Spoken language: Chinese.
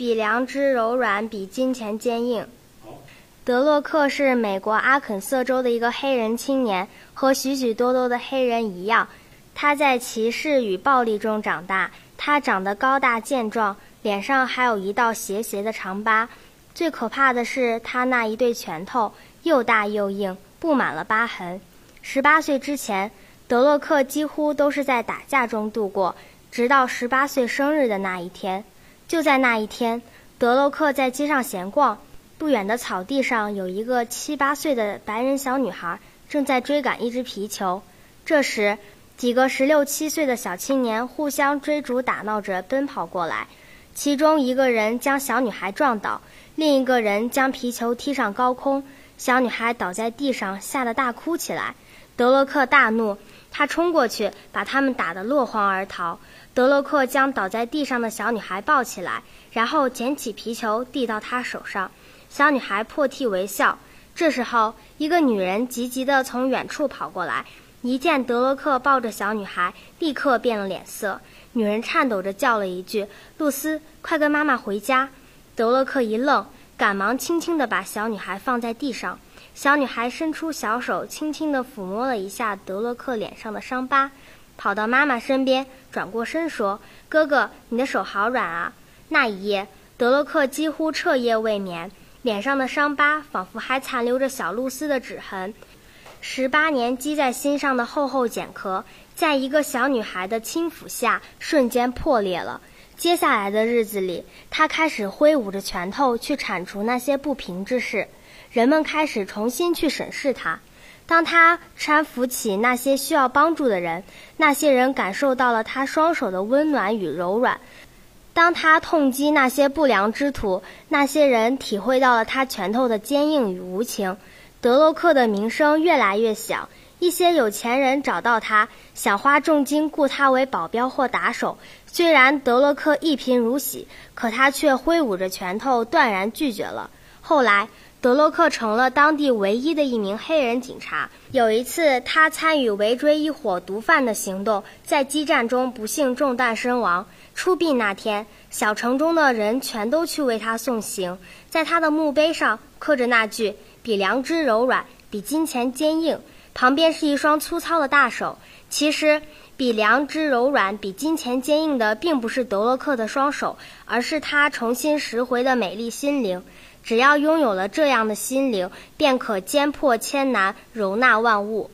比良知柔软，比金钱坚硬。德洛克是美国阿肯色州的一个黑人青年，和许许多多的黑人一样，他在歧视与暴力中长大。他长得高大健壮，脸上还有一道斜斜的长疤。最可怕的是，他那一对拳头又大又硬，布满了疤痕。十八岁之前，德洛克几乎都是在打架中度过，直到十八岁生日的那一天。就在那一天，德洛克在街上闲逛，不远的草地上有一个七八岁的白人小女孩正在追赶一只皮球。这时，几个十六七岁的小青年互相追逐打闹着奔跑过来，其中一个人将小女孩撞倒，另一个人将皮球踢上高空，小女孩倒在地上，吓得大哭起来。德洛克大怒，他冲过去把他们打得落荒而逃。德洛克将倒在地上的小女孩抱起来，然后捡起皮球递到她手上。小女孩破涕为笑。这时候，一个女人急急地从远处跑过来，一见德洛克抱着小女孩，立刻变了脸色。女人颤抖着叫了一句：“露丝，快跟妈妈回家！”德洛克一愣，赶忙轻轻地把小女孩放在地上。小女孩伸出小手，轻轻地抚摸了一下德洛克脸上的伤疤。跑到妈妈身边，转过身说：“哥哥，你的手好软啊！”那一夜，德洛克几乎彻夜未眠，脸上的伤疤仿佛还残留着小露丝的指痕。十八年积在心上的厚厚茧壳，在一个小女孩的轻抚下瞬间破裂了。接下来的日子里，他开始挥舞着拳头去铲除那些不平之事。人们开始重新去审视他。当他搀扶起那些需要帮助的人，那些人感受到了他双手的温暖与柔软；当他痛击那些不良之徒，那些人体会到了他拳头的坚硬与无情。德洛克的名声越来越响，一些有钱人找到他，想花重金雇他为保镖或打手。虽然德洛克一贫如洗，可他却挥舞着拳头，断然拒绝了。后来。德洛克成了当地唯一的一名黑人警察。有一次，他参与围追一伙毒贩的行动，在激战中不幸中弹身亡。出殡那天，小城中的人全都去为他送行。在他的墓碑上刻着那句“比良知柔软，比金钱坚硬”，旁边是一双粗糙的大手。其实，比良知柔软，比金钱坚硬的，并不是德洛克的双手，而是他重新拾回的美丽心灵。只要拥有了这样的心灵，便可坚破千难，容纳万物。